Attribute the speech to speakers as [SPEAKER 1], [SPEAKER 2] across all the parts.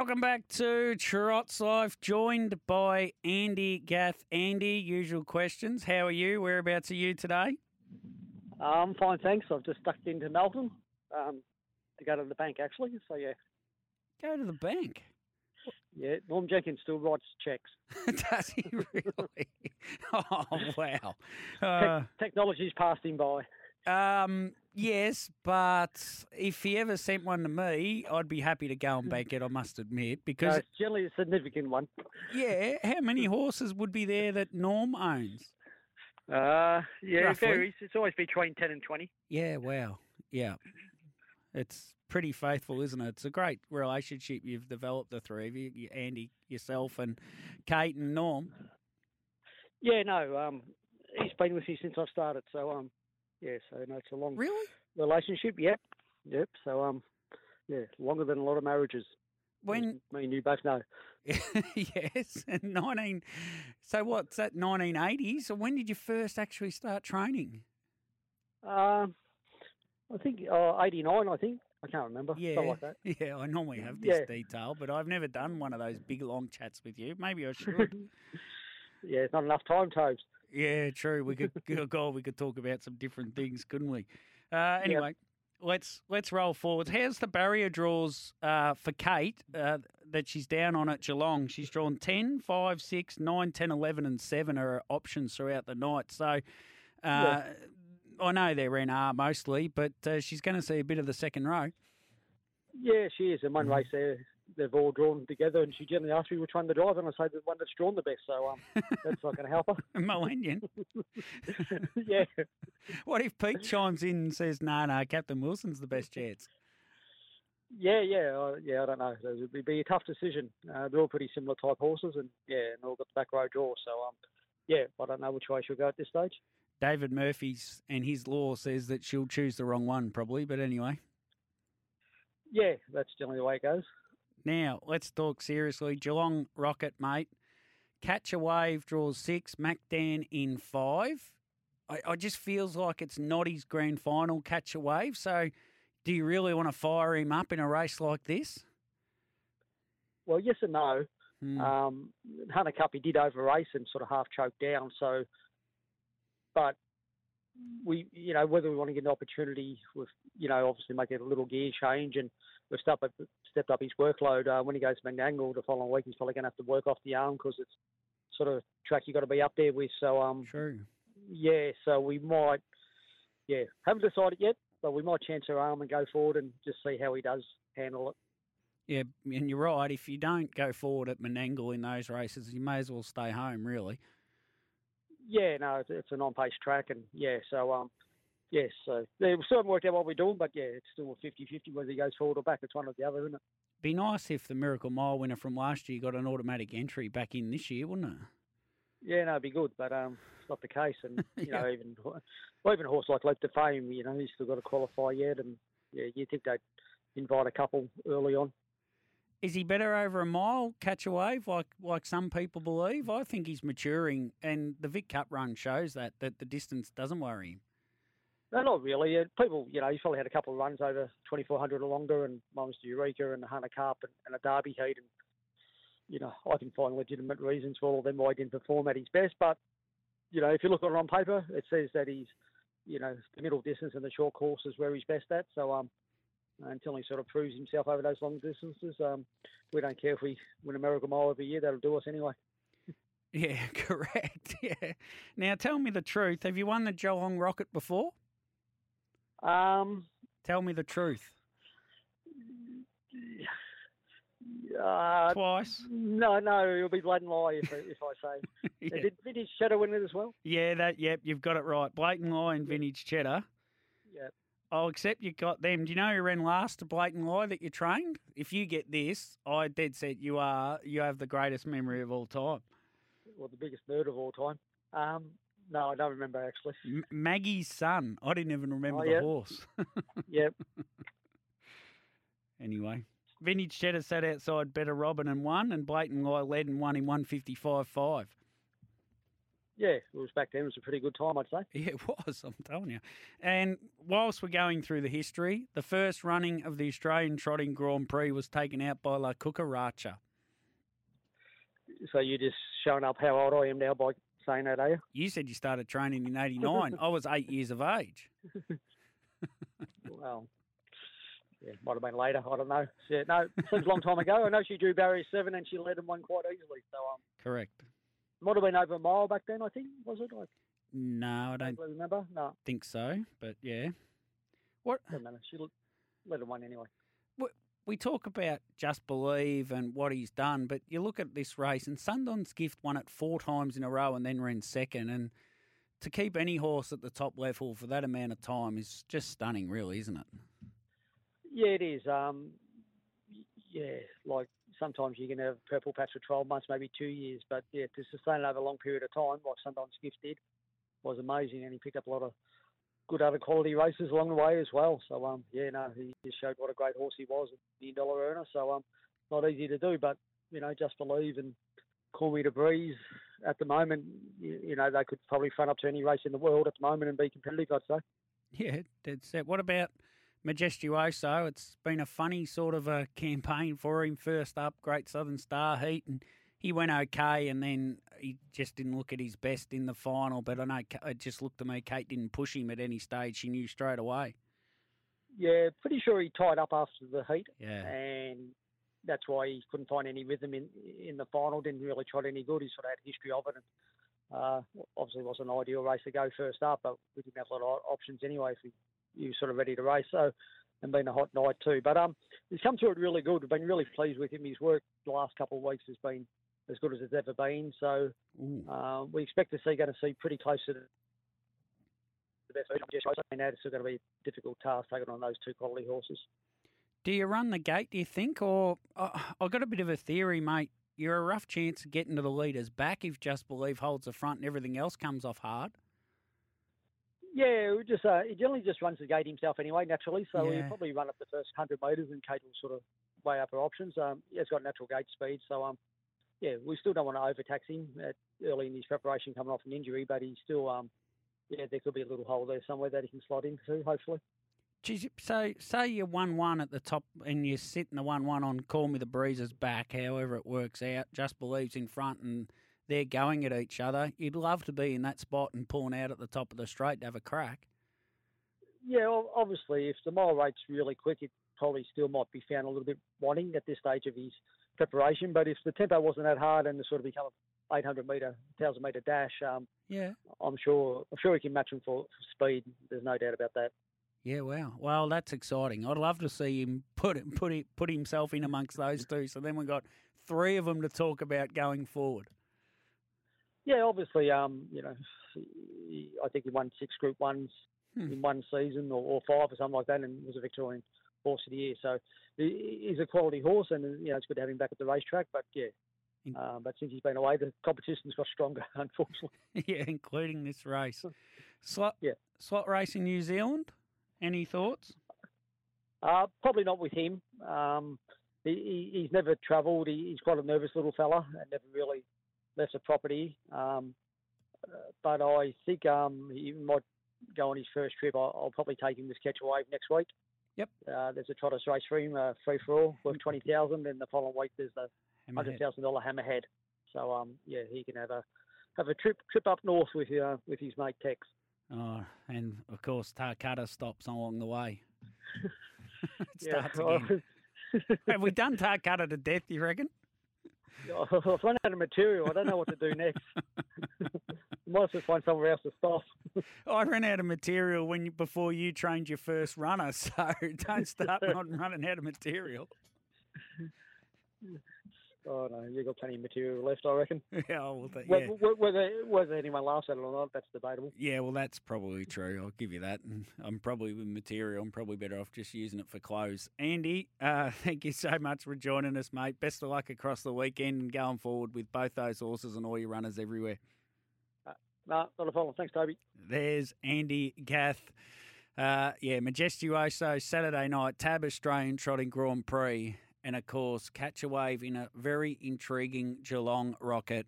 [SPEAKER 1] Welcome back to Trots Life, joined by Andy Gath. Andy, usual questions. How are you? Whereabouts are you today?
[SPEAKER 2] I'm fine, thanks. I've just ducked into Melton um, to go to the bank, actually. So, yeah.
[SPEAKER 1] Go to the bank.
[SPEAKER 2] Yeah, Norm Jenkins still writes checks.
[SPEAKER 1] Does he really? oh, wow.
[SPEAKER 2] Te-
[SPEAKER 1] Uh,
[SPEAKER 2] technology's passed him by.
[SPEAKER 1] Um, yes, but if he ever sent one to me, I'd be happy to go and bank it, I must admit.
[SPEAKER 2] No,
[SPEAKER 1] Because,
[SPEAKER 2] it's generally a significant one.
[SPEAKER 1] yeah, how many horses would be there that Norm owns?
[SPEAKER 2] Uh, yeah,
[SPEAKER 1] Roughly.
[SPEAKER 2] it varies. It's always between 10 and 20.
[SPEAKER 1] Yeah, wow. Yeah. It's pretty faithful, isn't it? It's a great relationship you've developed, the three of you, you- Andy, yourself, and Kate and Norm.
[SPEAKER 2] Yeah, no, um, he's been with me since I started. So, um, yeah, so no, it's a long
[SPEAKER 1] Really?
[SPEAKER 2] relationship. Yep, yep. So, um, yeah, longer than a lot of marriages.
[SPEAKER 1] When,
[SPEAKER 2] me and you both know.
[SPEAKER 1] yes, and 19, so what's that, 1980s? So when did you first actually start training?
[SPEAKER 2] Um, I think uh, 89, I think. I can't remember.
[SPEAKER 1] Yeah.
[SPEAKER 2] Like that.
[SPEAKER 1] Yeah, I normally have this
[SPEAKER 2] Yeah.
[SPEAKER 1] detail, but I've never done one of those big long chats with you. Maybe I should.
[SPEAKER 2] yeah, it's not enough time, Tobes.
[SPEAKER 1] Yeah, true. We could good God, we could talk about some different things, couldn't we? Uh, anyway, let's let's roll forward. How's the barrier draws uh, for Kate uh, that she's down on at Geelong? She's drawn 10, 5, 6, 9, 10, 11 and 7 are her options throughout the night. So uh,
[SPEAKER 2] Yeah.
[SPEAKER 1] I know they're in NR mostly, but uh, she's going to see a bit of the second row.
[SPEAKER 2] Yeah, she is. In one
[SPEAKER 1] Mm-hmm.
[SPEAKER 2] race, there they've all drawn together, and she generally asks me which one to drive, and I say the one that's drawn the best. So um, that's not going to help her.
[SPEAKER 1] Millennium.
[SPEAKER 2] yeah,
[SPEAKER 1] What if Pete chimes in and says, no, no, Captain Wilson's the best chance?
[SPEAKER 2] yeah, yeah, uh, yeah. I don't know. It would be a tough decision. Uh, they're all pretty similar type horses, and yeah, and all got the back row draw. So um, yeah, I don't know which way she'll go at this stage.
[SPEAKER 1] David Murphy's and his law says that she'll choose the wrong one, probably. But anyway,
[SPEAKER 2] Yeah, that's generally the way it goes.
[SPEAKER 1] Now let's talk seriously. Geelong Rocket, mate. Catch a Wave draws six, MacDan in five. I, I just feels like it's not his grand final, Catch a Wave. So do you really want to fire him up in a race like this?
[SPEAKER 2] Well, yes and no.
[SPEAKER 1] Hmm.
[SPEAKER 2] Um, Hunter Cup, he did over race and sort of half choked down. So, but we, you know, whether we want to get an opportunity with, you know, obviously make it a little gear change and we've stepped up, stepped up his workload. Uh, when he goes to Menangle the following week, he's probably going to have to work off the arm because it's sort of track you've got to be up there with. So, um,
[SPEAKER 1] True.
[SPEAKER 2] yeah, so we might, yeah, haven't decided yet, but we might chance our arm and go forward and just see how he does handle it.
[SPEAKER 1] Yeah, and you're right. If you don't go forward at Menangle in those races, you may as well stay home, really.
[SPEAKER 2] Yeah, no, it's, it's a non-pace track, and yeah, so um, yes, so yeah, we still worked out what we're doing, but yeah, it's still a 50-50 whether he goes forward or back. It's one or the other, isn't it?
[SPEAKER 1] Be nice if the Miracle Mile winner from last year got an automatic entry back in this year, wouldn't it?
[SPEAKER 2] Yeah, no, it'd be good, but um, it's not the case, and you know, even well, even a horse like Leap to Fame, you know, he's still got to qualify yet, and yeah, you think they'd invite a couple early on.
[SPEAKER 1] Is he better over a mile, catch a wave, like like some people believe? I think he's maturing, and the Vic Cup run shows that that the distance doesn't worry him.
[SPEAKER 2] No, not really. People, you know, he's probably had a couple of runs over 2400 or longer, and Monster Eureka and the Hunter Cup and, and a Derby heat, and you know, I can find legitimate reasons for all of them why he didn't perform at his best. But you know, if you look at it on paper, it says that he's, you know, the middle distance and the short course is where he's best at. So um, until he sort of proves himself over those long distances, um, we don't care if we win a Miracle Mile every year. That'll do us anyway.
[SPEAKER 1] Yeah, correct. Yeah. Now tell me the truth. Have you won the Geelong Rocket before?
[SPEAKER 2] Um,
[SPEAKER 1] Tell me the truth.
[SPEAKER 2] uh,
[SPEAKER 1] Twice.
[SPEAKER 2] no, no, it'll be Blatant Lie if, I- if I say.
[SPEAKER 1] yeah.
[SPEAKER 2] Did Vintage Cheddar win it as well?
[SPEAKER 1] yeah, that. Yep, you've got it right. Blatant lie and vintage cheddar.
[SPEAKER 2] Yeah.
[SPEAKER 1] I'll accept you got them. Do you know who ran last to Blatant Lie that you trained? If you get this, I dead set you are you have the greatest memory of all time.
[SPEAKER 2] Well, the biggest nerd of all time. Um, no, I don't remember actually.
[SPEAKER 1] M- Maggie's son. I didn't even remember
[SPEAKER 2] Oh,
[SPEAKER 1] the
[SPEAKER 2] yeah.
[SPEAKER 1] horse.
[SPEAKER 2] Yep.
[SPEAKER 1] anyway, Vintage Cheddar sat outside Better Robin and won, and Blatant Lie led and won in one fifty five five.
[SPEAKER 2] Yeah, it was back then. It was a pretty good time, I'd say.
[SPEAKER 1] Yeah, it was, I'm telling you. And whilst we're going through the history, the first running of the Australian Trotting Grand Prix was taken out by La Cucaracha.
[SPEAKER 2] So you're just showing up how old I am now by saying that, are you?
[SPEAKER 1] You said you started training in 89. I was eight years of age.
[SPEAKER 2] Well, yeah, might have been later. I don't know. Yeah, no, seems a long time ago. I know she drew barrier seven and she led him one quite easily. So um,
[SPEAKER 1] Correct.
[SPEAKER 2] might have been over a mile back then. I think was it? I
[SPEAKER 1] No, I don't
[SPEAKER 2] remember. No,
[SPEAKER 1] think so, but yeah. What
[SPEAKER 2] doesn't matter. She led and won anyway.
[SPEAKER 1] We talk about Just Believe and what he's done, but you look at this race and Sundon's Gift won it four times in a row and then ran second. And to keep any horse at the top level for that amount of time is just stunning, really, isn't it?
[SPEAKER 2] Yeah, it is. Um, yeah, like sometimes you can have purple patch for 12 months, maybe two years, but yeah, to sustain it over a long period of time, like Sundon's Gift did, was amazing, and he picked up a lot of good other quality races along the way as well. So um, yeah, no, he just showed what a great horse he was, a million dollar earner. So um, not easy to do, but you know, just believe and call me to breeze. At the moment, you, you know, they could probably front up to any race in the world at the moment and be competitive. I'd say.
[SPEAKER 1] Yeah, dead set. What about Majestuoso? It's been a funny sort of a campaign for him. First up, Great Southern Star Heat, and he went okay, and then he just didn't look at his best in the final. But I know it just looked to me Kate didn't push him at any stage. She knew straight away.
[SPEAKER 2] Yeah, pretty sure he tied up after the heat.
[SPEAKER 1] Yeah.
[SPEAKER 2] and that's why he couldn't find any rhythm in in the final. Didn't really trot any good. He sort of had a history of it, and uh, obviously it wasn't an ideal race to go first up. But we didn't have a lot of options anyway. If he, he was sort of ready to race, so and been a hot night too. But um, he's come through it really good. We've been really pleased with him. His work the last couple of weeks has been as good as it's ever been. So uh, we expect to see going to see pretty close to the best. I mean, it's still going to be a difficult task taking on those two quality horses.
[SPEAKER 1] Do you run the gate, do you think? Or uh, I've got a bit of a theory, mate. You're a rough chance of getting to the leader's back if Just Believe holds the front and everything else comes off hard.
[SPEAKER 2] Yeah, we just uh, he generally just runs the gate himself anyway, naturally. So
[SPEAKER 1] Yeah.
[SPEAKER 2] he'll probably run up the first hundred metres, and Kate will sort of weigh up her options. Um, yeah, he's got natural gate speed, so um, yeah, we still don't want to overtax him early in his preparation, coming off an injury, but he's still um, yeah, there could be a little hole there somewhere that he can slot into, hopefully.
[SPEAKER 1] Geez, so say you're one one at the top and you're sitting the one one on Call Me the Breezer's back, however it works out, just believes in front and they're going at each other. You'd love to be in that spot and pulling out at the top of the straight to have a crack.
[SPEAKER 2] Yeah, well, obviously, if the mile rate's really quick, it probably still might be found a little bit wanting at this stage of his preparation. But if the tempo wasn't that hard and it sort of become a 800 metre, 1000 metre dash, um,
[SPEAKER 1] Yeah.
[SPEAKER 2] I'm sure I'm sure he can match him for, for speed. There's no doubt about that.
[SPEAKER 1] Yeah, wow. Well, that's exciting. I'd love to see him put it, put it, put himself in amongst those two. So then we've got three of them to talk about going forward.
[SPEAKER 2] Yeah, obviously, um, you know, I think he won six Group Ones
[SPEAKER 1] Hmm.
[SPEAKER 2] in one season or, or five or something like that, and was a Victorian Horse of the Year. So he, he's a quality horse, and you know it's good to have him back at the racetrack. But yeah, uh, but since he's been away, the competition's got stronger, unfortunately.
[SPEAKER 1] yeah, including this race. Slot,
[SPEAKER 2] Yeah.
[SPEAKER 1] slot race in New Zealand. Any thoughts?
[SPEAKER 2] Uh, probably not with him. Um, he, he, he's never travelled. He, he's quite a nervous little fella and never really left the property. Um, uh, but I think um, he might go on his first trip. I'll, I'll probably take him to Sketch Wave next week.
[SPEAKER 1] Yep.
[SPEAKER 2] Uh, there's a Trotters race for him, uh, free for all, worth twenty thousand. And the following week there's the $100,000
[SPEAKER 1] Hammerhead.
[SPEAKER 2] So um, yeah, he can have a have a trip trip up north with uh, with his mate Tex.
[SPEAKER 1] Oh, and of course, Tarcutta stops along the way. it
[SPEAKER 2] Yeah,
[SPEAKER 1] starts again. Have we done Tarcutta to death, you reckon?
[SPEAKER 2] I've run out of material. I don't know what to do next. Might as well find somewhere else to stop.
[SPEAKER 1] I ran out of material when you, before you trained your first runner, so don't start not running out of material.
[SPEAKER 2] Oh no, you got plenty of material left, I reckon.
[SPEAKER 1] yeah, well, that, yeah.
[SPEAKER 2] Whether, whether, whether anyone laughs at it or not, that's debatable.
[SPEAKER 1] Yeah, well, that's probably true. I'll give you that. I'm probably with material. I'm probably better off just using it for clothes. Andy, uh, thank you so much for joining us, mate. Best of luck across the weekend and going forward with both those horses and all your runners everywhere.
[SPEAKER 2] No, not a problem. Thanks, Toby.
[SPEAKER 1] There's Andy Gath. Uh, yeah, Majestuoso Saturday night, Tab Australian Trotting Grand Prix and of course catch a wave in a very intriguing Geelong rocket.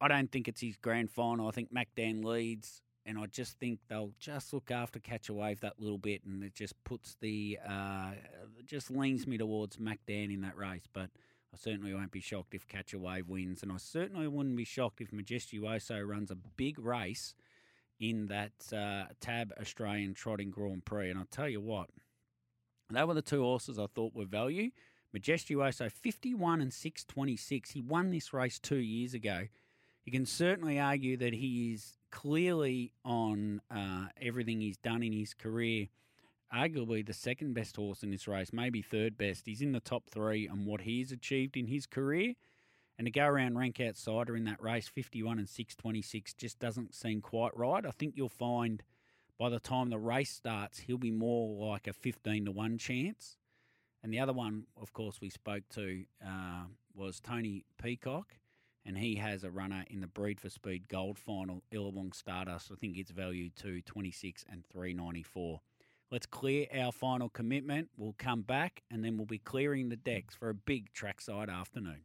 [SPEAKER 1] I don't think it's his grand final. I think MacDan leads, and I just think they'll just look after catch a wave that little bit, and it just puts the uh, just leans me towards MacDan in that race. But I certainly won't be shocked if catch a wave wins, and I certainly wouldn't be shocked if Majestuoso runs a big race in that uh, Tab Australian Trotting Grand Prix. And I'll tell you what, they were the two horses I thought were value. Majestuoso 51 and 626. He won this race two years ago. You can certainly argue that he is clearly on uh, everything he's done in his career. Arguably the second best horse in this race, maybe third best. He's in the top three on what he's achieved in his career. And to go around rank outsider in that race, 51 and 626, just doesn't seem quite right. I think you'll find by the time the race starts, he'll be more like a 15 to 1 chance. And the other one, of course, we spoke to uh, was Tony Peacock, and he has a runner in the Breed for Speed Gold Final, Illawong Stardust. I think it's valued to 26 and 394. Let's clear our final commitment. We'll come back, and then we'll be clearing the decks for a big trackside afternoon.